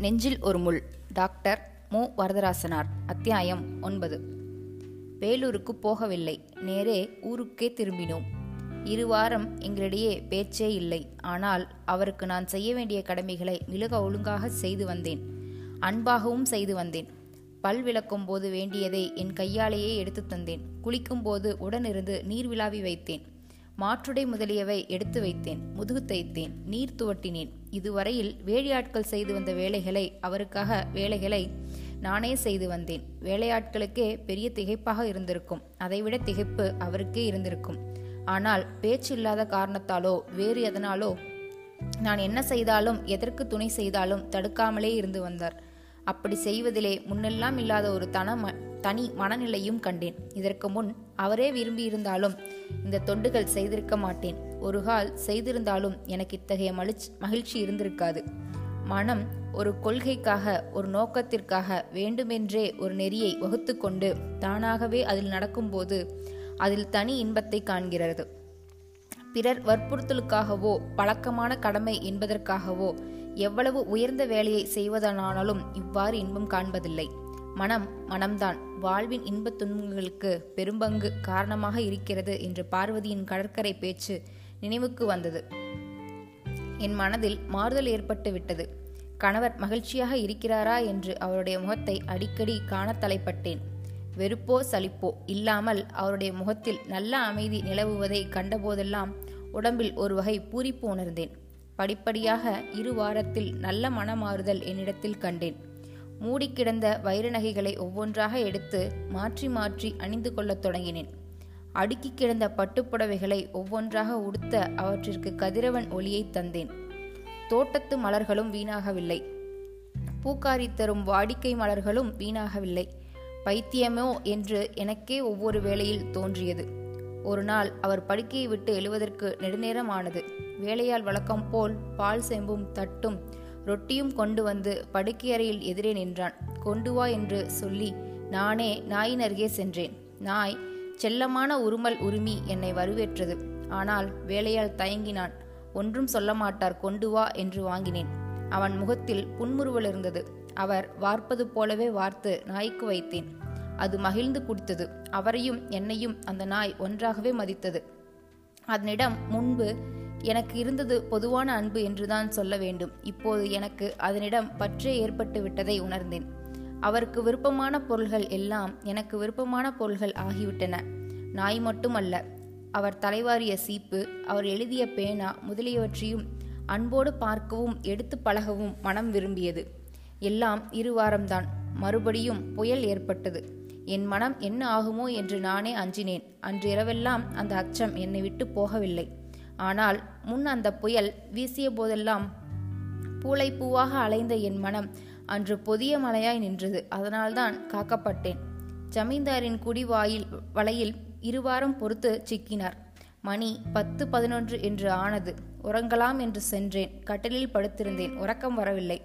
நெஞ்சில் ஒரு முள். டாக்டர் மு. வரதராசனார். அத்தியாயம் ஒன்பது. வேலூருக்கு போகவில்லை. நேரே ஊருக்கே திரும்பினோம். இரு வாரம் எங்களிடையே பேச்சே இல்லை. ஆனால் அவருக்கு நான் செய்ய வேண்டிய கடமைகளை மிக ஒழுங்காக செய்து வந்தேன். அன்பாகவும் செய்து வந்தேன். பல் விளக்கும் போது வேண்டியதை என் கையாலேயே எடுத்து தந்தேன். குளிக்கும் போது உடனிருந்து நீர் விழாவி வைத்தேன். மாற்றுடை முதலியவை எடுத்து வைத்தேன். முதுகு தைத்தேன். நீர் துவட்டினேன். இதுவரையில் வேலையாட்கள் செய்து வந்த வேலைகளை அவருக்காக வேலைகளை நானே செய்து வந்தேன். வேலையாட்களுக்கே பெரிய திகைப்பாக இருந்திருக்கும். அதைவிட திகைப்பு அவருக்கே இருந்திருக்கும். ஆனால் பேச்சு இல்லாத காரணத்தாலோ வேறு எதனாலோ நான் என்ன செய்தாலும் எதற்கு துணை செய்தாலும் தடுக்காமலே இருந்து வந்தார். அப்படி செய்வதிலே முன்னெல்லாம் இல்லாத ஒரு தன தனி மனநிலையும் கண்டேன். இதற்கு முன் அவரே விரும்பியிருந்தாலும் இந்த தொண்டுகள் செய்திருக்க மாட்டேன். ஒரு கால் செய்திருந்தாலும் எனக்கு இத்தகைய மகிழ்ச்சி மகிழ்ச்சி இருந்திருக்காது. மனம் ஒரு கொள்கைக்காக ஒரு நோக்கத்திற்காக வேண்டுமென்றே ஒரு நெறியை வகுத்து கொண்டு தானாகவே அதில் நடக்கும்போது அதில் தனி இன்பத்தை காண்கிறது. பிறர் வற்புறுத்தலுக்காகவோ பழக்கமான கடமை என்பதற்காகவோ எவ்வளவு உயர்ந்த வேலையை செய்வதானாலும் இவ்வாறு இன்பம் காண்பதில்லை. மனம் மனம்தான். வாழ்வின் இன்பத் துன்பங்களுக்கு பெரும்பங்கு காரணமாக இருக்கிறது என்று பார்வதியின் கடற்கரை பேச்சு நினைவுக்கு வந்தது. என் மனதில் மாறுதல் ஏற்பட்டு விட்டது. கணவர் மகிழ்ச்சியாக இருக்கிறாரா என்று அவருடைய முகத்தை அடிக்கடி காண தலைப்பட்டேன் வெறுப்போ சலிப்போ இல்லாமல் அவருடைய முகத்தில் நல்ல அமைதி நிலவுவதை கண்டபோதெல்லாம் உடம்பில் ஒரு வகை பூரிப்பு உணர்ந்தேன். படிப்படியாக இரு வாரத்தில் நல்ல மனமாறுதல் என்னிடத்தில் கண்டேன். மூடிக்கிடந்த வைர நகைகளை ஒவ்வொன்றாக எடுத்து மாற்றி மாற்றி அணிந்து கொள்ளத் தொடங்கினேன். அடுக்கி கிடந்த பட்டுப்புடவைகளை ஒவ்வொன்றாக உடுத்த அவற்றிற்கு கதிரவன் ஒளியை தந்தேன். தோட்டத்து மலர்களும் வீணாகவில்லை. பூக்காரி தரும் வாடிக்கை மலர்களும் வீணாகவில்லை. பைத்தியமோ என்று எனக்கே ஒவ்வொரு வேளையில் தோன்றியது. ஒரு நாள் அவர் படுக்கையை விட்டு எழுவதற்கு நெடுநேரம் ஆனது வேலையால் வழக்கம் போல் பால் செம்பும் தட்டும் ரொட்டியும் கொண்டு வந்து படுக்கையறையில் எதிரே நின்றான். கொண்டு வா என்று சொல்லி நானே நாயின் அருகே சென்றேன். நாய் செல்லமான உருமல் உரிமி என்னை வரவேற்றது. ஆனால் வேலையால் தயங்கினான். ஒன்றும் சொல்ல மாட்டார் கொண்டு வா என்று வாங்கினேன். அவன் முகத்தில் புன்முறுவல் இருந்தது. அவர் வார்ப்பது போலவே வார்த்து நாய்க்கு வைத்தேன். அது மகிழ்ந்து குடித்தது. அவரையும் என்னையும் அந்த நாய் ஒன்றாகவே மதித்தது. அதனிடம் முன்பு எனக்கு இருந்தது பொதுவான அன்பு என்றுதான் சொல்ல வேண்டும். இப்போது எனக்கு அதனிடம் பற்றே ஏற்பட்டு விட்டதை உணர்ந்தேன். அவருக்கு விருப்பமான பொருள்கள் எல்லாம் எனக்கு விருப்பமான பொருள்கள் ஆகிவிட்டன. நாய் மட்டுமல்ல அவர் தலைவாரிய சீப்பு அவர் எழுதிய பேனா முதலியவற்றையும் அன்போடு பார்க்கவும் எடுத்து பழகவும் மனம் விரும்பியது. எல்லாம் இரு வாரம்தான் மறுபடியும் புயல் ஏற்பட்டது. என் மனம் என்ன ஆகுமோ என்று நானே அஞ்சினேன். அன்றிரவெல்லாம் அந்த அச்சம் என்னை விட்டு போகவில்லை. ஆனால் முன் அந்த புயல் வீசிய போதெல்லாம் பூளை பூவாக அலைந்த என் மனம் அன்று பொதிய மலையாய் நின்றது. அதனால்தான் காக்கப்பட்டேன். ஜமீன்தாரின் குடிவாயில் வலையில் இருவாரம் பொறுத்து சிக்கினார். மணி பத்து பதினொன்று என்று ஆனது. உறங்கலாம் என்று சென்றேன். கட்டிலில் படுத்திருந்தேன். உறக்கம் வரவில்லை.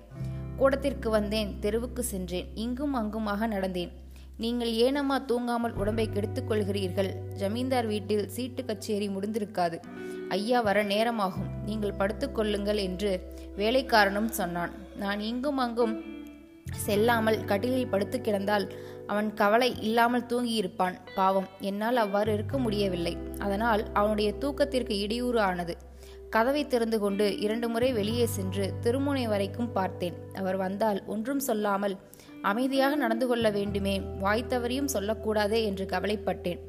கூடத்திற்கு வந்தேன். தெருவுக்கு சென்றேன். இங்கும் அங்குமாக நடந்தேன். நீங்கள் ஏனம்மா தூங்காமல் உடம்பை கெடுத்துக் கொள்கிறீர்கள்? ஜமீன்தார் வீட்டில் சீட்டு கச்சேரி முடிந்திருக்காது. ஐயா வர நேரமாகும். நீங்கள் படுத்துக்கொள்ளுங்கள் என்று வேலைக்காரனும் சொன்னான். நான் இங்கும் அங்கும் செல்லாமல் கட்டிலில் படுத்து கிடந்தால் அவன் கவலை இல்லாமல் தூங்கியிருப்பான். பாவம் என்னால் அவ்வாறு இருக்க முடியவில்லை. அதனால் அவனுடைய தூக்கத்திற்கு இடையூறு ஆனது. கதவை திறந்து கொண்டு இரண்டு முறை வெளியே சென்று திருமுனை வரைக்கும் பார்த்தேன். அவர் வந்தால் ஒன்றும் சொல்லாமல் அமைதியாக நடந்து கொள்ள வேண்டுமே வாய்த்தவரையும் சொல்லக்கூடாதே என்று கவலைப்பட்டேன்.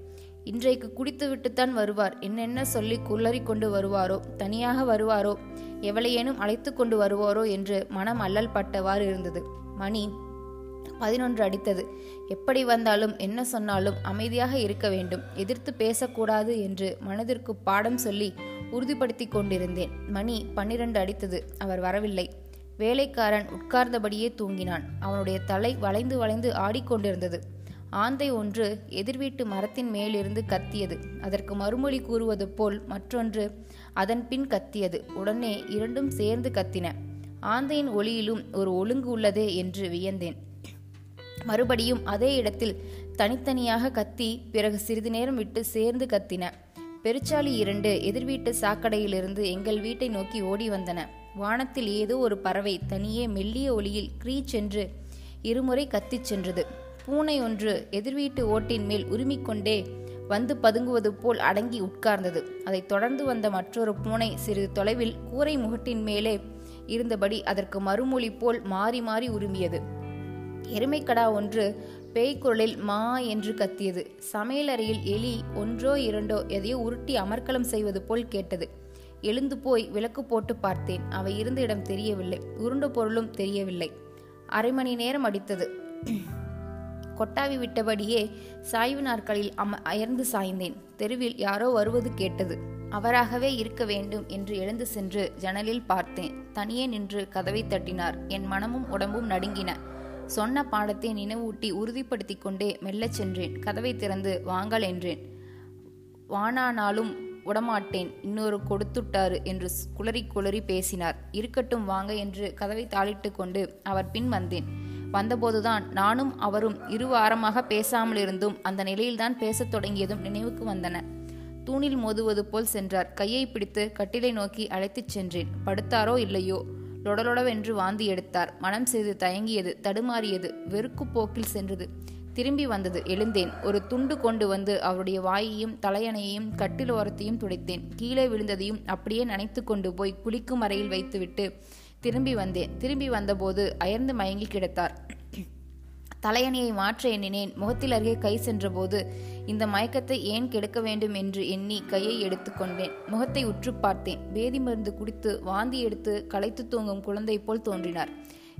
இன்றைக்கு குடித்துவிட்டுத்தான் வருவார். என்னென்ன சொல்லி குள்ளறி கொண்டு வருவாரோ தனியாக வருவாரோ எவளையேனும் அழைத்து கொண்டு வருவாரோ என்று மனம் அல்லல் பட்டவாறு இருந்தது. மணி பதினொன்று அடித்தது. எப்படி வந்தாலும் என்ன சொன்னாலும் அமைதியாக இருக்க வேண்டும். எதிர்த்து பேசக்கூடாது என்று மனதிற்கு பாடம் சொல்லி உறுதிப்படுத்தி கொண்டிருந்தேன். மணி பன்னிரண்டு அடித்தது. அவர் வரவில்லை. வேலைக்காரன் உட்கார்ந்தபடியே தூங்கினான். அவனுடைய தலை வளைந்து வளைந்து ஆடிக்கொண்டிருந்தது. ஆந்தை ஒன்று எதிர்வீட்டு மரத்தின் மேலிருந்து கத்தியது. அதற்கு மறுமொழி கூறுவது போல் மற்றொன்று அதன் பின் கத்தியது. உடனே இரண்டும் சேர்ந்து கத்தின. ஆந்தையின் ஒளியிலும் ஒரு ஒழுங்கு உள்ளதே என்று வியந்தேன். மறுபடியும் அதே இடத்தில் தனித்தனியாக கத்தி பிறகு சிறிது நேரம் விட்டு சேர்ந்து கத்தின. பெருச்சாலி இரண்டு எதிர்வீட்டு சாக்கடையிலிருந்து எங்கள் வீட்டை நோக்கி ஓடி வந்தன. வானத்தில் ஏதோ ஒரு பறவை தனியே மெல்லிய ஒளியில் க்ரீச் என்று இருமுறை கத்திச் சென்றது. பூனை ஒன்று எதிர்வீட்டு ஓட்டின் மேல் உரிமிக்கொண்டே வந்து பதுங்குவது போல் அடங்கி உட்கார்ந்தது. அதைத் தொடர்ந்து வந்த மற்றொரு பூனை சிறிது தொலைவில் கூரை முகட்டின் மேலே இருந்தபடி அதற்கு மறுமொழி போல் மாறி மாறி உருமியது எருமைக்கடா ஒன்று பேய்க்குரலில் மா என்று கத்தியது. சமையலறையில் எலி ஒன்றோ இரண்டோ எதையோ உருட்டி அமர்க்கலம் செய்வது போல் கேட்டது. எழுந்து போய் விளக்கு போட்டு பார்த்தேன். அவை இருந்த இடம் தெரியவில்லை. உருண்ட பொருளும் தெரியவில்லை. அரை மணி நேரம் அடித்தது. கொட்டாவி விட்டபடியே சாய்வு நாற்களில் அம அயர்ந்து சாய்ந்தேன். தெருவில் யாரோ வருவது கேட்டது. அவராகவே இருக்க வேண்டும் என்று எழுந்து சென்று ஜன்னலில் பார்த்தேன். தனியே நின்று கதவை தட்டினார். என் மனமும் உடம்பும் நடுங்கின. சொன்ன பாடத்தை நினைவூட்டி உறுதிப்படுத்தி கொண்டே மெல்லச் சென்றேன். கதவை திறந்து வாங்கல் என்றேன். வானானாலும் உடமாட்டேன். இன்னொரு கொடுத்துட்டாரு என்று குளறி குளறி பேசினார். இருக்கட்டும் வாங்க என்று கதவை தாளிட்டு கொண்டு அவர் பின் வந்தேன். வந்தபோதுதான் நானும் அவரும் இரு வாரமாக பேசாமல் இருந்தும் அந்த நிலையில்தான் பேசத் தொடங்கியதும் நினைவுக்கு வந்தன. தூணில் மோதுவது போல் சென்றார். கையை பிடித்து கட்டிலை நோக்கி அழைத்துச் சென்றேன். படுத்தாரோ இல்லையோ? லொடலொடவென்று வாந்தி எடுத்தார். மனம் செய்து தயங்கியது தடுமாறியது வெறுக்கு போக்கில் சென்றது. திரும்பி வந்தது எழுந்தேன். ஒரு துண்டு கொண்டு வந்து அவருடைய வாயையும் தலையணையையும் கட்டில் ஓரத்தையும் துடைத்தேன். கீழே விழுந்ததையும் அப்படியே நனைத்து கொண்டு போய் குளிக்கும் அறையில் வைத்துவிட்டு திரும்பி வந்தேன். திரும்பி வந்தபோது அயர்ந்து மயங்கி கிடத்தார். தலையணியை மாற்ற எண்ணினேன். முகத்தில் அருகே கை சென்றபோது இந்த மயக்கத்தை ஏன் கெடுக்க வேண்டும் என்று எண்ணி கையை எடுத்துக்கொண்டேன் முகத்தை உற்று பார்த்தேன். வேதி மருந்து குடித்து வாந்தி எடுத்து களைத்து தூங்கும் குழந்தை போல் தோன்றினார்.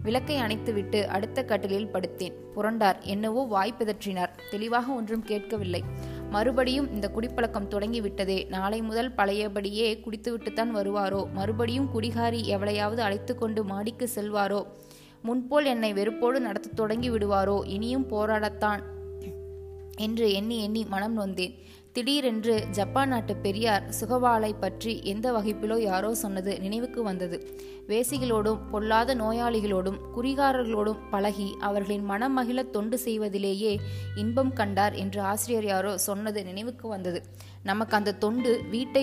விளக்கை அணைத்துவிட்டு அடுத்த கட்டிலில் படுத்தேன். புரண்டார் என்னவோ வாய் பிதற்றினார். தெளிவாக ஒன்றும் கேட்கவில்லை. மறுபடியும் இந்த குடிப்பழக்கம் தொடங்கிவிட்டதே. நாளை முதல் பழையபடியே குடித்துவிட்டுத்தான் வருவாரோ? மறுபடியும் குடிகாரி எவளையாவது அழைத்து கொண்டு மாடிக்கு செல்வாரோ? முன்போல் என்னை வெறுப்போடு நடத்த தொடங்கி விடுவாரோ? இனியும் போராடத்தான். என்று எண்ணி எண்ணி மனம் நொந்தேன். திடீரென்று ஜப்பான் நாட்டு பெரியார் சுகவாலை பற்றி எந்த வகுப்பிலோ யாரோ சொன்னது நினைவுக்கு வந்தது. வேசிகளோடும் பொல்லாத நோயாளிகளோடும் குறிகாரர்களோடும் பழகி அவர்களின் மனம் மகிழ தொண்டு செய்வதிலேயே இன்பம் கண்டார் என்று ஆசிரியர் யாரோ சொன்னது நினைவுக்கு வந்தது. நமக்கு அந்த தொண்டு வீட்டை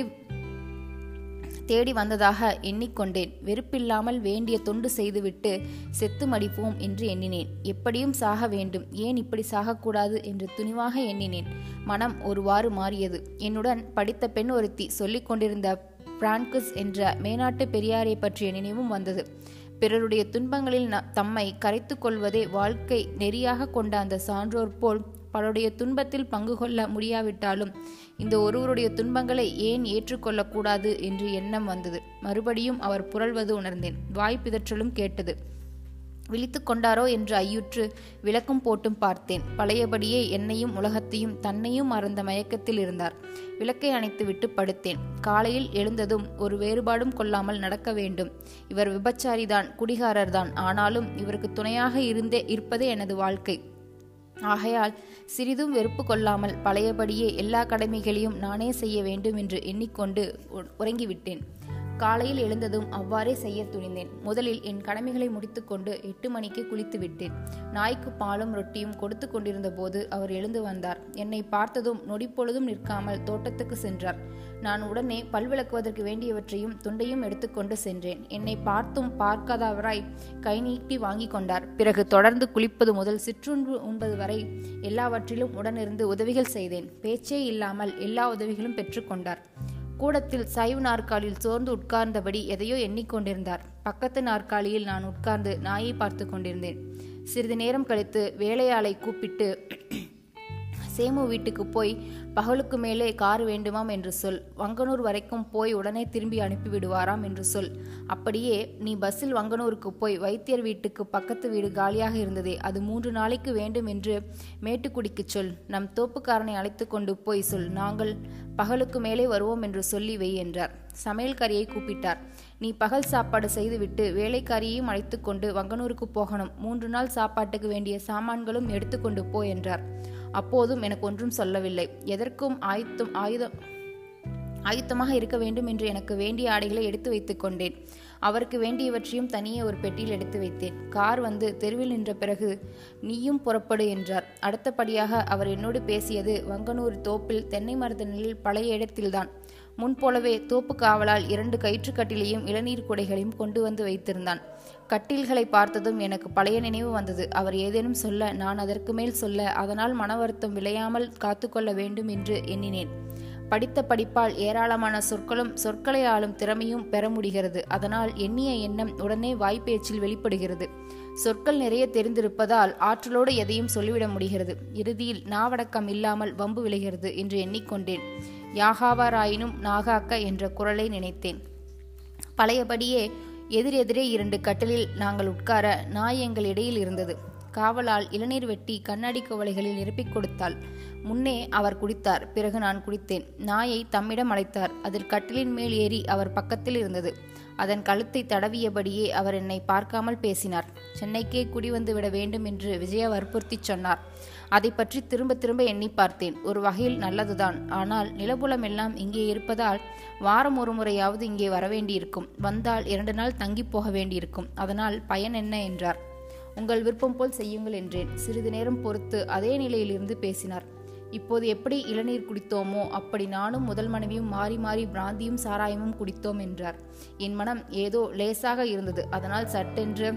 தேடி வந்ததாக எண்ணிக்கொண்டேன். வெறுப்பில்லாமல் வேண்டிய தொண்டு செய்துவிட்டு செத்து மடிப்போம் என்று எண்ணினேன். எப்படியும் சாக வேண்டும். ஏன் இப்படி சாகக்கூடாது? என்று துணிவாக எண்ணினேன். மனம் ஒருவாறு மாறியது. என்னுடன் படித்த பெண் ஒருத்தி சொல்லிக் கொண்டிருந்த பிரான்குஸ் என்ற மேனாட்டு பெரியாரை பற்றிய நினைவும் வந்தது. பிறருடைய துன்பங்களில் தம்மை கரைத்து கொள்வதே வாழ்க்கை நெறியாக கொண்ட அந்த சான்றோர் போல் பலருடைய துன்பத்தில் பங்கு கொள்ள முடியாவிட்டாலும் இந்த ஒருவருடைய துன்பங்களை ஏன் ஏற்றுக்கொள்ளக்கூடாது என்று எண்ணம் வந்தது. மறுபடியும் அவர் புரள்வது உணர்ந்தேன். வாய் பிதற்றலும் கேட்டது. விழித்து கொண்டாரோ? என்று ஐயுற்று விளக்கும் போட்டும் பார்த்தேன். பழையபடியே என்னையும் உலகத்தையும் தன்னையும் மறந்த மயக்கத்தில் இருந்தார். விளக்கை அணைத்துவிட்டு படுத்தேன். காலையில் எழுந்ததும் ஒரு வேறுபாடும் கொள்ளாமல் நடக்க வேண்டும். இவர் விபச்சாரிதான் குடிகாரர்தான். ஆனாலும் இவருக்கு துணையாக இருந்தே இருப்பதே எனது வாழ்க்கை. ஆகையால் சிறிதும் வெறுப்பு கொள்ளாமல் பழையபடியே எல்லா கடமைகளையும் நானே செய்ய வேண்டும் என்று எண்ணிக்கொண்டு உறங்கிவிட்டேன். காலையில் எழுந்ததும் அவ்வாறே செய்ய துணிந்தேன். முதலில் என் கடமைகளை முடித்துக்கொண்டு எட்டு மணிக்கு குளித்து விட்டேன் நாய்க்கு பாலும் ரொட்டியும் கொடுத்து கொண்டிருந்த போது அவர் எழுந்து வந்தார். என்னை பார்த்ததும் நொடிப்பொழுதும் நிற்காமல் தோட்டத்துக்கு சென்றார். நான் உடனே பல்விளக்குவதற்கு வேண்டியவற்றையும் துண்டையும் எடுத்துக்கொண்டு சென்றேன். என்னை பார்த்தும் பார்க்காதவராய் கை நீட்டி வாங்கி கொண்டார். பிறகு தொடர்ந்து குளிப்பது முதல் சிற்றுண்டு உண்பது வரை எல்லாவற்றிலும் உடனிருந்து உதவிகள் செய்தேன். பேச்சே இல்லாமல் எல்லா உதவிகளும் பெற்றுக்கொண்டார் கூடத்தில் சைவ் நாற்காலியில் சோர்ந்து உட்கார்ந்தபடி எதையோ எண்ணிக்கொண்டிருந்தார். பக்கத்து நாற்காலியில் நான் உட்கார்ந்து நாயை பார்த்து கொண்டிருந்தேன். சிறிது நேரம் கழித்து வேலையாளை கூப்பிட்டு சேமு வீட்டுக்கு போய் பகலுக்கு மேலே கார் வேண்டுமாம் என்று சொல். வங்கனூர் வரைக்கும் போய் உடனே திரும்பி அனுப்பிவிடுவாராம் என்று சொல். அப்படியே நீ பஸ்ஸில் வங்கனூருக்கு போய் வைத்தியர் வீட்டுக்கு பக்கத்து வீடு காலியாக இருந்ததே அது மூன்று நாளைக்கு வேண்டும் என்று மேட்டுக்குடிக்கு சொல். நம் தோப்புக்காரனை அழைத்து கொண்டு போய் சொல். நாங்கள் பகலுக்கு மேலே வருவோம் என்று சொல்லி வை என்றார். சமையல்காரியை கூப்பிட்டார். நீ பகல் சாப்பாடு செய்துவிட்டு வேலைக்காரியையும் அழைத்து கொண்டு வங்கனூருக்கு போகணும். மூன்று நாள் சாப்பாட்டுக்கு வேண்டிய சாமான்களும் எடுத்துக்கொண்டு போ என்றார். அப்போதும் எனக்கு ஒன்றும் சொல்லவில்லை. எதற்கும் ஆயுத்தம் ஆயுதம் ஆயுத்தமாக இருக்க வேண்டும் என்று எனக்கு வேண்டிய ஆடைகளை எடுத்து வைத்துக் கொண்டேன். அவருக்கு வேண்டியவற்றையும் தனியே ஒரு பெட்டியில் எடுத்து வைத்தேன். கார் வந்து தெருவில் நின்ற பிறகு நீயும் புறப்படு என்றார். அடுத்தபடியாக அவர் என்னோடு பேசியது வங்கனூர் தோப்பில் தென்னை மரத்த நிலையில் பழைய இடத்தில்தான். முன்போலவே தோப்பு காவலால் இரண்டு கயிற்றுக்கட்டிலையும் இளநீர் குடைகளையும் கொண்டு வந்து வைத்திருந்தான். கட்டில்களை பார்த்ததும் எனக்கு பழைய நினைவு வந்தது. அவர் ஏதேனும் சொல்ல நான் அதற்கு மேல் சொல்ல அதனால் மன வருத்தம் விளையாமல் காத்துக்கொள்ள வேண்டும் என்று எண்ணினேன். படித்த படிப்பால் ஏராளமான சொற்களும் சொற்களை ஆளும் திறமையும் பெற முடிகிறது. அதனால் எண்ணிய எண்ணம் உடனே வாய்ப்பேச்சில் வெளிப்படுகிறது. சொற்கள் நிறைய தெரிந்திருப்பதால் ஆற்றலோடு எதையும் சொல்லிவிட முடிகிறது. இறுதியில் நாவடக்கம் இல்லாமல் வம்பு விளைகிறது என்று எண்ணிக்கொண்டேன். யாகாவாராயினும் நாகாக்க என்ற குரலை நினைத்தேன். பழையபடியே எதிரெதிரே இரண்டு கட்டிலில் நாங்கள் உட்கார நாய் எங்கள் இடையில் இருந்தது. காவலால் இளநீர் வெட்டி கண்ணாடி குவளைகளில் நிரப்பிக் கொடுத்தாள். முன்னே அவர் குடித்தார். பிறகு நான் குடித்தேன். நாயை தம்மிடம் அழைத்தார். அதில் கட்டிலின் மேல் ஏறி அவர் பக்கத்தில் இருந்தது. அதன் கழுத்தை தடவியபடியே அவர் என்னை பார்க்காமல் பேசினார். சென்னைக்கே குடிவந்து விட வேண்டும் என்று விஜயா வற்புறுத்தி சொன்னார். அதை பற்றி திரும்ப திரும்ப எண்ணி பார்த்தேன். ஒரு வகையில் நல்லதுதான். ஆனால் நிலபுலம் எல்லாம் இங்கே இருப்பதால் வாரம் ஒரு முறையாவது இங்கே வரவேண்டியிருக்கும். வந்தால் இரண்டு நாள் தங்கி போக வேண்டியிருக்கும். அதனால் பயன் என்ன? என்றார். உங்கள் விருப்பம் போல் செய்யுங்கள் என்றேன். சிறிது நேரம் பொறுத்து அதே நிலையிலிருந்து பேசினார். இப்போது எப்படி இளநீர் குடித்தோமோ அப்படி நானும் முதல் மனைவியும் மாறி மாறி பிராந்தியும் சாராயமும் குடித்தோம் என்றார். என் மனம் ஏதோ லேசாக இருந்தது. அதனால் சட்டென்று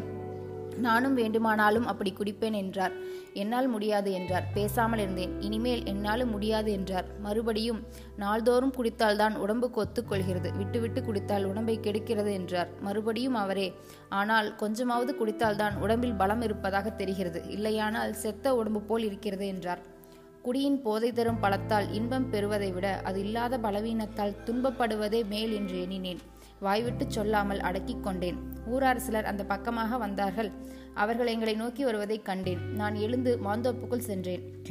நானும் வேண்டுமானாலும் அப்படி குடிப்பேன் என்றார். என்னால் முடியாது என்றார். பேசாமல் இருந்தேன். இனிமேல் என்னாலும் முடியாது என்றார். மறுபடியும் நாள்தோறும் குடித்தால்தான் உடம்புக்கு ஒத்துக்கொள்கிறது விட்டுவிட்டு குடித்தால் உடம்பை கெடுக்கிறது என்றார். மறுபடியும் அவரே ஆனால் கொஞ்சமாவது குடித்தால்தான் உடம்பில் பலம் இருப்பதாக தெரிகிறது. இல்லையானால் செத்த உடம்பு போல் இருக்கிறது என்றார். குடியின் போதை தரும் பலத்தால் இன்பம் பெறுவதை விட அது இல்லாத பலவீனத்தால் துன்பப்படுவதே மேல் என்று எண்ணினேன். வாய்விட்டு சொல்லாமல் அடக்கிக் கொண்டேன். ஊரார் சிலர் அந்த பக்கமாக வந்தார்கள். அவர்கள் எங்களை நோக்கி வருவதைக் கண்டேன். நான் எழுந்து மாந்தோப்புக்குள் சென்றேன்.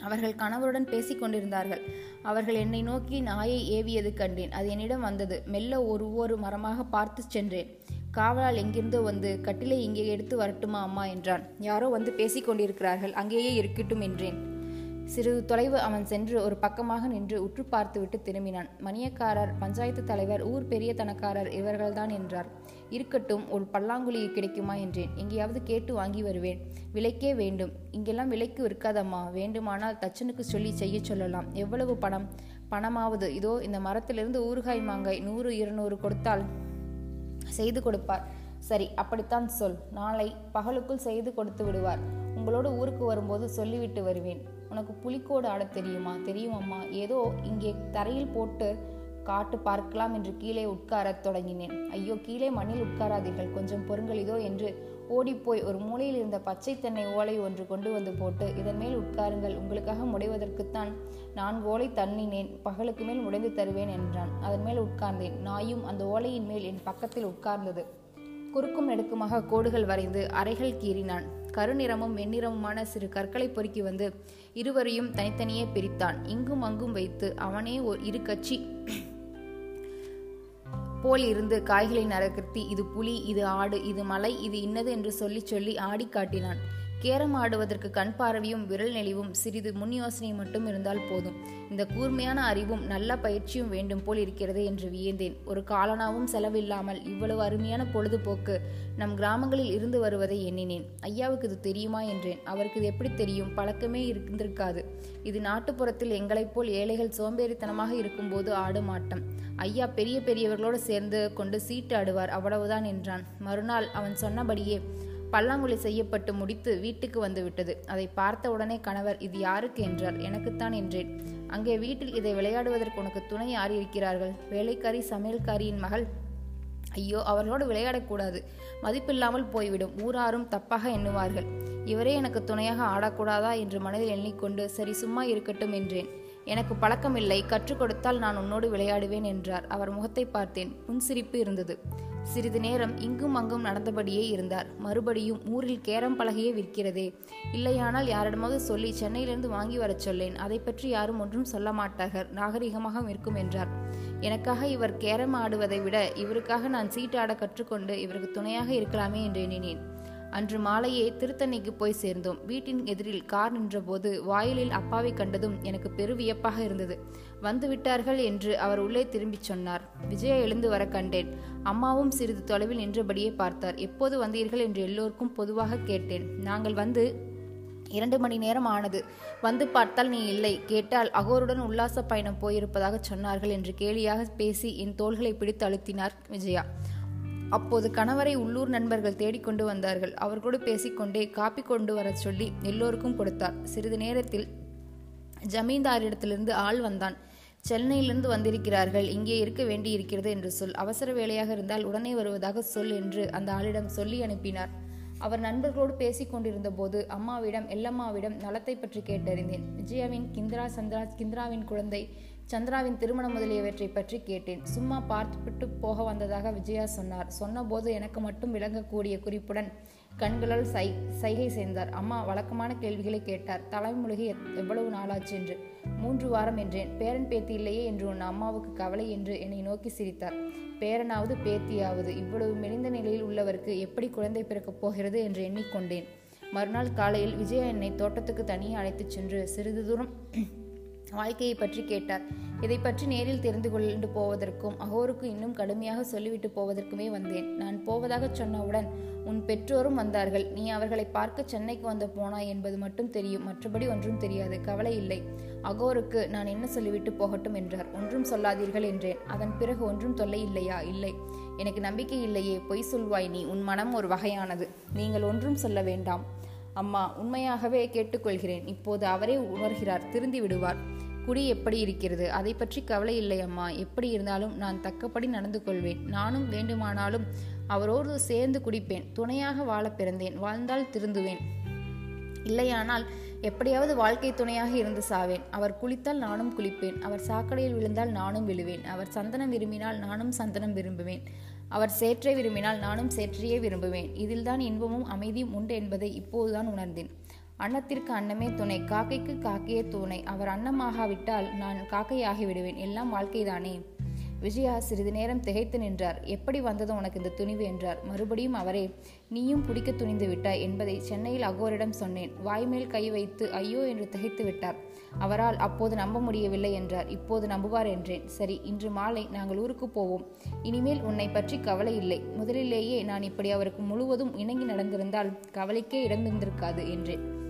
அவர்கள் கணவருடன் பேசிக் கொண்டிருந்தார்கள். அவர்கள் என்னை நோக்கி நாயை ஏவியது கண்டேன். அது என்னிடம் வந்தது. மெல்ல ஒரு ஒரு மரமாக பார்த்து சென்றேன். காவலால் எங்கிருந்தோ வந்து கட்டிலை இங்கே எடுத்து வரட்டுமா அம்மா? என்றான். யாரோ வந்து பேசிக் கொண்டிருக்கிறார்கள். அங்கேயே இருக்கட்டும் என்றேன். சிறிது தொலைவு அவன் சென்று ஒரு பக்கமாக நின்று உற்று பார்த்துவிட்டு திரும்பினான். மணியக்காரர் பஞ்சாயத்து தலைவர் ஊர் பெரிய தனக்காரர் இவர்கள்தான் என்றார். இருக்கட்டும் ஒரு பல்லாங்குழி கிடைக்குமா என்றேன். எங்கேயாவது கேட்டு வாங்கி வருவேன். விலைக்கே வேண்டும். இங்கெல்லாம் விலைக்கு இருக்காதம்மா வேண்டுமானால் தச்சனுக்கு சொல்லி செய்ய சொல்லலாம். எவ்வளவு பணம்? பணமாவது. இதோ இந்த மரத்திலிருந்து ஊறுகாய் மாங்காய் நூறு இருநூறு கொடுத்தால் செய்து கொடுப்பார். சரி அப்படித்தான் சொல். நாளை பகலுக்குள் செய்து கொடுத்து விடுவார். உங்களோடு ஊருக்கு வரும்போது சொல்லிவிட்டு வருவேன். உனக்கு புலிக்கோடு ஆடத் தெரியுமா? தெரியும் அம்மா ஏதோ இங்கே தரையில் போட்டு காட்டு பார்க்கலாம் என்று கீழே உட்காரத் தொடங்கினேன். ஐயோ கீழே மண்ணில் உட்காராதீர்கள். கொஞ்சம் பொருங்கள் இதோ என்று ஓடிப்போய் ஒரு மூலையில் இருந்த பச்சை தென்னை ஓலை ஒன்று கொண்டு வந்து போட்டு இதன் மேல் உட்காருங்கள். உங்களுக்காக முடைவதற்குத்தான் நான் ஓலை தண்ணினேன் பகலுக்கு மேல் முடைந்து தருவேன் என்றான். அதன் மேல் உட்கார்ந்தேன். நாயும் அந்த ஓலையின் மேல் என் பக்கத்தில் உட்கார்ந்தது. குறுக்கும் நெடுக்குமாக கோடுகள் வரைந்து அறைகள் கீறினான். கருநிறமும் வெண்ணிறமுமான சிறு கற்களை பொறுக்கி வந்து இருவரையும் தனித்தனியே பிரித்தான். இங்கும் அங்கும் வைத்து அவனே ஒரு இரு கட்சி போல் இருந்து காய்களை நரகர்த்தி இது புலி இது ஆடு இது மலை இது இன்னது என்று சொல்லி சொல்லி ஆடி காட்டினான். கேரம் ஆடுவதற்கு கண் பார்வையும் விரல் நெளிவும் சிறிது முன் யோசனை மட்டும் இருந்தால் போதும். இந்த கூர்மையான அறிவும் நல்ல பயிற்சியும் வேண்டும் போல் இருக்கிறது என்று வியந்தேன். ஒரு காலனாவும் செலவில்லாமல் இவ்வளவு அருமையான பொழுதுபோக்கு நம் கிராமங்களில் இருந்து வருவதை எண்ணினேன். ஐயாவுக்கு இது தெரியுமா என்றேன். அவருக்கு இது எப்படி தெரியும்? பழக்கமே இருந்திருக்காது. இது நாட்டுப்புறத்தில் எங்களைப் போல் ஏழைகள் சோம்பேறித்தனமாக இருக்கும்போது ஆடும் ஆட்டம். ஐயா பெரிய பெரியவர்களோடு சேர்ந்து கொண்டு சீட்டு ஆடுவார் அவ்வளவுதான் என்றான். மறுநாள் அவன் சொன்னபடியே பல்லாங்குழி செய்யப்பட்டு முடித்து வீட்டுக்கு வந்துவிட்டது. அதை பார்த்த உடனே கணவர் இது யாருக்கு என்றார். எனக்குத்தான் என்றேன். அங்கே வீட்டில் இதை விளையாடுவதற்கு உனக்கு துணை யார் இருக்கிறார்கள்? வேலைக்காரி சமையல்காரியின் மகள்? ஐயோ அவர்களோடு விளையாடக்கூடாது மதிப்பில்லாமல் போய்விடும். ஊராரும் தப்பாக எண்ணுவார்கள். இவரே எனக்கு துணையாக ஆடக்கூடாதா? என்று மனதில் எண்ணிக்கொண்டு சரி சும்மா இருக்கட்டும் என்றேன். எனக்கு பழக்கமில்லை. கற்றுக் கொடுத்தால் நான் உன்னோடு விளையாடுவேன் என்றார். அவர் முகத்தை பார்த்தேன். புன்சிரிப்பு இருந்தது. சிறிது நேரம் இங்கும் அங்கும் நடந்தபடியே இருந்தார். மறுபடியும் ஊரில் கேரம் பலகையே விற்கிறதே. இல்லையானால் யாரிடமாவது சொல்லி சென்னையிலிருந்து வாங்கி வரச் சொல்லேன். அதை பற்றி யாரும் ஒன்றும் சொல்ல மாட்டார்கள். நாகரிகமாக இருக்கும் என்றார். எனக்காக இவர் கேரம் ஆடுவதை விட இவருக்காக நான் சீட்டாட கற்றுக்கொண்டு இவருக்கு துணையாக இருக்கலாமே என்று எண்ணினேன். அன்று மாலையே திருத்தணிக்கு போய் சேர்ந்தோம். வீட்டின் எதிரில் கார் நின்றபோது வாயிலில் அப்பாவை கண்டதும் எனக்கு பெரு வியப்பாக இருந்தது. வந்து விட்டார்கள் என்று அவர் உள்ளே திரும்பிச் சொன்னார். விஜயா எழுந்து வர கண்டேன். அம்மாவும் சிறிது தொலைவில் நின்றபடியே பார்த்தார். எப்போது வந்தீர்கள்? என்று எல்லோருக்கும் பொதுவாக கேட்டேன். நாங்கள் வந்து இரண்டு மணி நேரம் ஆனது. வந்து பார்த்தால் நீ இல்லை. கேட்டால் அகோருடன் உல்லாச பயணம் போயிருப்பதாக சொன்னார்கள் என்று கேலியாக பேசி என் தோள்களை பிடித்து அழுத்தினார் விஜயா. அப்போது கணவரை உள்ளூர் நண்பர்கள் தேடிக்கொண்டு வந்தார்கள். அவர்களோடு பேசிக்கொண்டே காப்பி கொண்டு வரச் சொல்லி எல்லோருக்கும் கொடுத்தார். சிறிது நேரத்தில் ஜமீன்தாரிடத்திலிருந்து ஆள் வந்தான். சென்னையிலிருந்து வந்திருக்கிறார்கள். இங்கே இருக்க வேண்டியிருக்கிறது என்று சொல். அவசர வேலையாக இருந்தால் உடனே வருவதாக சொல் என்று அந்த ஆளிடம் சொல்லி அனுப்பினார். அவர் நண்பர்களோடு பேசிக் கொண்டிருந்த போது அம்மாவிடம் எல்லம்மாவிடம் நலத்தை பற்றி கேட்டறிந்தேன். விஜயாவின் கிந்திரா சந்திரா கிந்திராவின் குழந்தை சந்திராவின் திருமணம் முதலியவற்றை பற்றி கேட்டேன். சும்மா பார்த்துவிட்டு போக வந்ததாக விஜயா சொன்னார். சொன்னபோது எனக்கு மட்டும் விளங்கக்கூடிய குறிப்புடன் கண்களால் சை சைகை செய்தார். அம்மா வழக்கமான கேள்விகளை கேட்டார். தலைமுழுகி எவ்வளவு நாளாச்சு என்று. மூன்று வாரம் என்றேன். பேரன் பேத்தி இல்லையே என்று உன் அம்மாவுக்கு கவலை என்று என்னை நோக்கி சிரித்தார். பேரனாவது பேத்தியாவது. இவ்வளவு மெலிந்த நிலையில் உள்ளவருக்கு எப்படி குழந்தை பிறக்கப் போகிறது என்று எண்ணிக்கொண்டேன். மறுநாள் காலையில் விஜயா என்னை தோட்டத்துக்கு தனியே அழைத்துச் சென்று சிறிது தூரம் வாழ்க்கையை பற்றி கேட்டார். இதை பற்றி நேரில் தெரிந்து கொண்டு போவதற்கும் அகோருக்கு இன்னும் கடுமையாக சொல்லிவிட்டு போவதற்குமே வந்தேன். நான் போவதாக சொன்னவுடன் உன் பெற்றோரும் வந்தார்கள். நீ அவர்களை பார்க்க சென்னைக்கு வந்து போனாய் என்பது மட்டும் தெரியும். மற்றபடி ஒன்றும் தெரியாது. கவலை இல்லை. அகோருக்கு நான் என்ன சொல்லிவிட்டு போகட்டும் என்றார். ஒன்றும் சொல்லாதீர்கள் என்றேன். அதன் பிறகு ஒன்றும் தொல்லை இல்லையா? இல்லை. எனக்கு நம்பிக்கை இல்லையே. பொய் சொல்வாய் நீ. உன் மனம் ஒரு வகையானது. நீங்கள் ஒன்றும் சொல்ல வேண்டாம். அம்மா உண்மையாகவே கேட்டுக்கொள்கிறேன். இப்போது அவரே உணர்கிறார். திருந்தி விடுவார். குடி எப்படி இருக்கிறது? அதை பற்றி கவலை இல்லை அம்மா. எப்படி இருந்தாலும் நான் தக்கப்படி நடந்து கொள்வேன் நானும் வேண்டுமானாலும் அவரோடு சேர்ந்து குடிப்பேன். துணையாக வாழ பிறந்தேன். வாழ்ந்தால் திருந்துவேன். இல்லையானால் எப்படியாவது வாழ்க்கை துணையாக இருந்து சாவேன். அவர் குளித்தால் நானும் குளிப்பேன். அவர் சாக்கடையில் விழுந்தால் நானும் விழுவேன். அவர் சந்தனம் விரும்பினால் நானும் சந்தனம் விரும்புவேன். அவர் சேற்றை விரும்பினால் நானும் சேற்றையே விரும்புவேன். இதில்தான் இன்பமும் அமைதியும் உண்டு என்பதை இப்போதுதான் உணர்ந்தேன். அன்னத்திற்கு அன்னமே துணை காக்கைக்கு காக்கையே துணை. அவர் அன்னமாகாவிட்டால் நான் காக்கையாகி விடுவேன். எல்லாம் வாழ்க்கைதானே? விஜயா சிறிது நேரம் திகைத்து நின்றார். எப்படி வந்தது உனக்கு இந்த துணிவு? என்றார். மறுபடியும் அவரே நீயும் பிடிக்க துணிந்து விட்டாய் என்பதை சென்னையில் அகோரிடம் சொன்னேன். வாய்மேல் கை வைத்து ஐயோ என்று திகைத்து விட்டார். அவரால் அப்போது நம்ப முடியவில்லை என்றார். இப்போது நம்புவார் என்றேன். சரி இன்று மாலை நாங்கள் ஊருக்கு போவோம். இனிமேல் உன்னை பற்றி கவலை இல்லை. முதலிலேயே நான் இப்படி அவருக்கு முழுவதும் இணங்கி நடந்திருந்தால் கவலைக்கே இடமிருந்திருக்காது என்றேன்.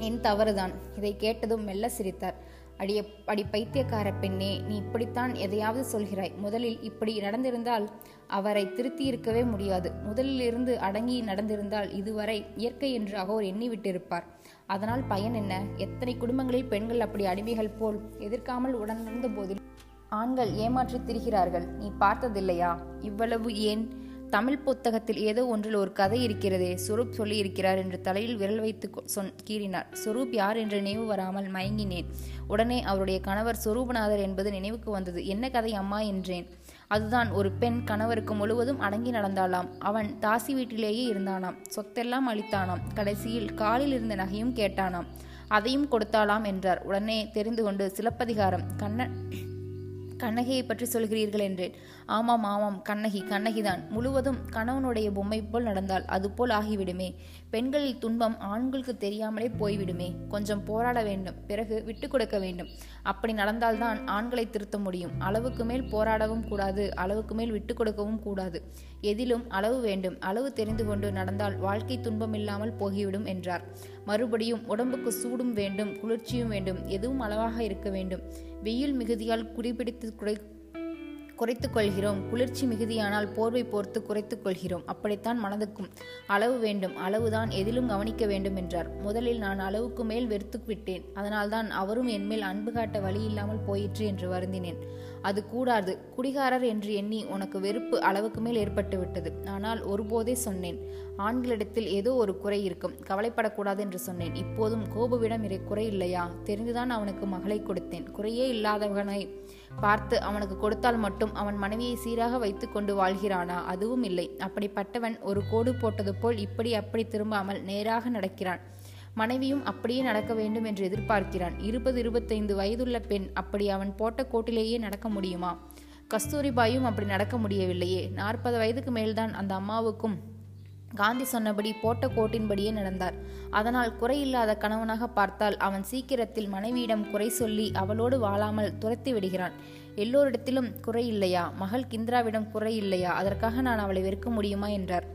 என் தவறுதான். இதை கேட்டதும் மெல்ல சிரித்தார். அடிய அடி பைத்தியக்கார பெண்ணே நீ இப்படித்தான் எதையாவது சொல்கிறாய். முதலில் இப்படி நடந்திருந்தால் அவரை திருத்தி இருக்கவே முடியாது. முதலிலிருந்து அடங்கி நடந்திருந்தால் இதுவரை இயற்கை என்று அகோர் எண்ணிவிட்டிருப்பார். அதனால் பயன் என்ன? எத்தனை குடும்பங்களில் பெண்கள் அப்படி அடிமைகள் போல் எதிர்க்காமல் உடனிருந்த போதில் ஆண்கள் ஏமாற்றித் திரிகிறார்கள். நீ பார்த்ததில்லையா? இவ்வளவு ஏன் தமிழ் புத்தகத்தில் ஏதோ ஒன்றில் ஒரு கதை இருக்கிறதே சொரூப் சொல்லியிருக்கிறார் என்று தலையில் விரல் வைத்து சொன் கீறினார். சொரூப் யார் என்று நினைவு வராமல் மயங்கினேன். உடனே அவருடைய கணவர் சொரூபநாதர் என்பது நினைவுக்கு வந்தது. என்ன கதை அம்மா என்றேன். அதுதான் ஒரு பெண் கணவருக்கு முழுவதும் அடங்கி நடந்தாளாம். அவன் தாசி வீட்டிலேயே இருந்தானாம். சொத்தெல்லாம் அளித்தானாம். கடைசியில் காலில் இருந்த நகையும் கேட்டானாம். அதையும் கொடுத்தாளாம் என்றார். உடனே தெரிந்து கொண்டு சிலப்பதிகாரம். கண்ணன் கண்ணகியை பற்றி சொல்கிறீர்கள் என்றேன். ஆமாம் ஆமாம் கண்ணகி கண்ணகிதான். முழுவதும் கணவனுடைய பொம்மை போல் நடந்தால் அதுபோல் ஆகிவிடுமே. பெண்களில் துன்பம் ஆண்களுக்கு தெரியாமலே போய்விடுமே. கொஞ்சம் போராட வேண்டும் பிறகு விட்டு கொடுக்க வேண்டும். அப்படி நடந்தால்தான் ஆண்களை திருத்த முடியும். அளவுக்கு மேல் போராடவும் கூடாது அளவுக்கு மேல் விட்டு கொடுக்கவும் கூடாது. எதிலும் அளவு வேண்டும். அளவு தெரிந்து கொண்டு நடந்தால் வாழ்க்கை துன்பம் இல்லாமல் போகிவிடும் என்றார். மறுபடியும் உடம்புக்கு சூடும் வேண்டும் குளிர்ச்சியும் வேண்டும். எதுவும் அளவாக இருக்க வேண்டும். வெயில் மிகுதியால் குடிபிடித்து குறை குறைத்து கொள்கிறோம். குளிர்ச்சி மிகுதியானால் போர்வை போர்த்து குறைத்து கொள்கிறோம். அப்படித்தான் மனதுக்கும் அளவு வேண்டும். அளவுதான் எதிலும் கவனிக்க வேண்டும் என்றார். முதலில் நான் அளவுக்கு மேல் வெறுத்து விட்டேன். அதனால்தான் அவரும் என்மேல் அன்பு காட்ட வழி இல்லாமல் போயிற்று என்று வருந்தினேன். அது கூடாது. குடிகாரர் என்று எண்ணி உனக்கு வெறுப்பு அளவுக்கு மேல் ஏற்பட்டு விட்டது. ஆனால் ஒருபோதே சொன்னேன். ஆண்களிடத்தில் ஏதோ ஒரு குறை இருக்கும். கவலைப்படக்கூடாது என்று சொன்னேன். இப்போதும் கோபுவிடம் இறை குறை இல்லையா? தெரிந்துதான் அவனுக்கு மகளை கொடுத்தேன். குறையே இல்லாதவனை பார்த்து அவனுக்கு கொடுத்தால் மட்டும் அவன் மனைவியை சீராக வைத்து கொண்டு வாழ்கிறானா? அதுவும் இல்லை. அப்படிப்பட்டவன் ஒரு கோடு போட்டது போல் இப்படி அப்படி திரும்பாமல் நேராக நடக்கிறான். மனைவியும் அப்படியே நடக்க வேண்டும் என்று எதிர்பார்க்கிறான். இருபது இருபத்தைந்து வயதுள்ள பெண் அப்படி அவன் போட்ட கோட்டிலேயே நடக்க முடியுமா? கஸ்தூரிபாயும் அப்படி நடக்க முடியவில்லையே. நாற்பது வயதுக்கு மேல்தான் அந்த அம்மாவுக்கும் காந்தி சொன்னபடி போட்ட கோட்டின்படியே நடந்தார். அதனால் குறையில்லாத கணவனாக பார்த்தால் அவன் சீக்கிரத்தில் மனைவியிடம் குறை சொல்லி அவளோடு வாழாமல் துரத்தி விடுகிறான். எல்லோரிடத்திலும் குறை இல்லையா? மகள் கிந்திராவிடம் குறை இல்லையா? அதற்காக நான் அவளை வெறுக்க முடியுமா? என்றார்.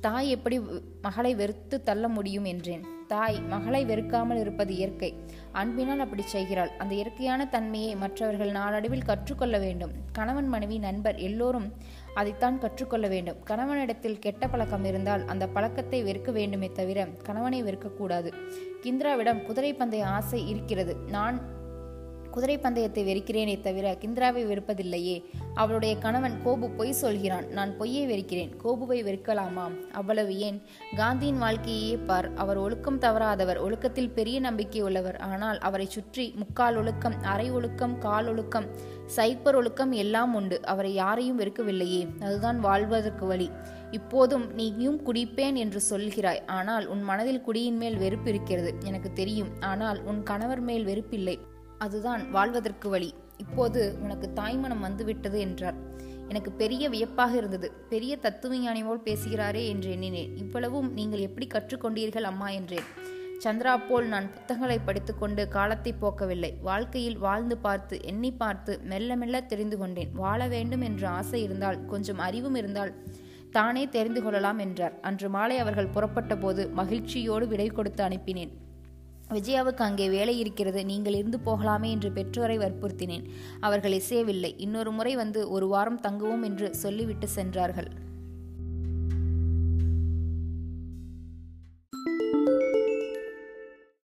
தாய் எப்படி மகளை வெறுத்து தள்ள முடியும்? என்றேன். தாய் மகளை வெறுக்காமல் இருப்பது இயற்கை. அன்பினால் அப்படி செய்கிறாள். அந்த இயற்கையான தன்மையை மற்றவர்கள் நாளடைவில் கற்றுக்கொள்ள வேண்டும். கணவன் மனைவி நண்பர் எல்லோரும் அதைத்தான் கற்றுக்கொள்ள வேண்டும். கணவனிடத்தில் கெட்ட பழக்கம் இருந்தால் அந்த பழக்கத்தை வெறுக்க வேண்டுமே தவிர கணவனை வெறுக்கக்கூடாது. கிந்திராவிடம் குதிரை பந்தய ஆசை இருக்கிறது. நான் குதிரை பந்தயத்தை வெறுக்கிறேனே தவிர கிந்திராவை வெறுப்பதில்லையே. அவளுடைய கணவன் கோபு பொய் சொல்கிறான். நான் பொய்யை வெறுக்கிறேன். கோபுவை வெறுக்கலாமா? அவ்வளவு ஏன்? காந்தியின் வாழ்க்கையே பார். அவர் ஒழுக்கம் தவறாதவர். ஒழுக்கத்தில் பெரிய நம்பிக்கை உள்ளவர். ஆனால் அவரை சுற்றி முக்கால் ஒழுக்கம் அரை ஒழுக்கம் கால் ஒழுக்கம் சைப்பர் ஒழுக்கம் எல்லாம் உண்டு. அவரை யாரையும் வெறுக்கவில்லையே. அதுதான் வாழ்வதற்கு வழி. இப்போதும் நீயும் குடிப்பேன் என்று சொல்கிறாய். ஆனால் உன் மனதில் குடியின் மேல் வெறுப்பு இருக்கிறது. எனக்கு தெரியும். ஆனால் உன் கணவர் மேல் வெறுப்பில்லை. அதுதான் வாழ்வதற்கு வழி. இப்போது உனக்கு தாய்மனம் வந்துவிட்டது என்றார். எனக்கு பெரிய வியப்பாக இருந்தது. பெரிய தத்துவஞானி போல் பேசுகிறாரே என்று எண்ணினேன். இவ்வளவும் நீங்கள் எப்படி கற்றுக்கொண்டீர்கள் அம்மா என்றேன். சந்திரா போல் நான் புத்தகங்களை படித்துக்கொண்டு காலத்தை போக்கவில்லை. வாழ்க்கையில் வாழ்ந்து பார்த்து எண்ணி பார்த்து மெல்ல மெல்ல தெரிந்து கொண்டேன். வாழ வேண்டும் என்ற ஆசை இருந்தால் கொஞ்சம் அறிவும் இருந்தால் தானே தெரிந்து கொள்ளலாம் என்றார். அன்று மாலை அவர்கள் புறப்பட்ட போது மகிழ்ச்சியோடு விடை கொடுத்து அனுப்பினேன். விஜயாவுக்கு அங்கே வேலை இருக்கிறது நீங்கள் இருந்து போகலாமே என்று பெற்றோரை வற்புறுத்தினேன். அவர்கள் இசையவில்லை. இன்னொரு முறை வந்து ஒரு வாரம் தங்குவோம் என்று சொல்லிவிட்டு சென்றார்கள்.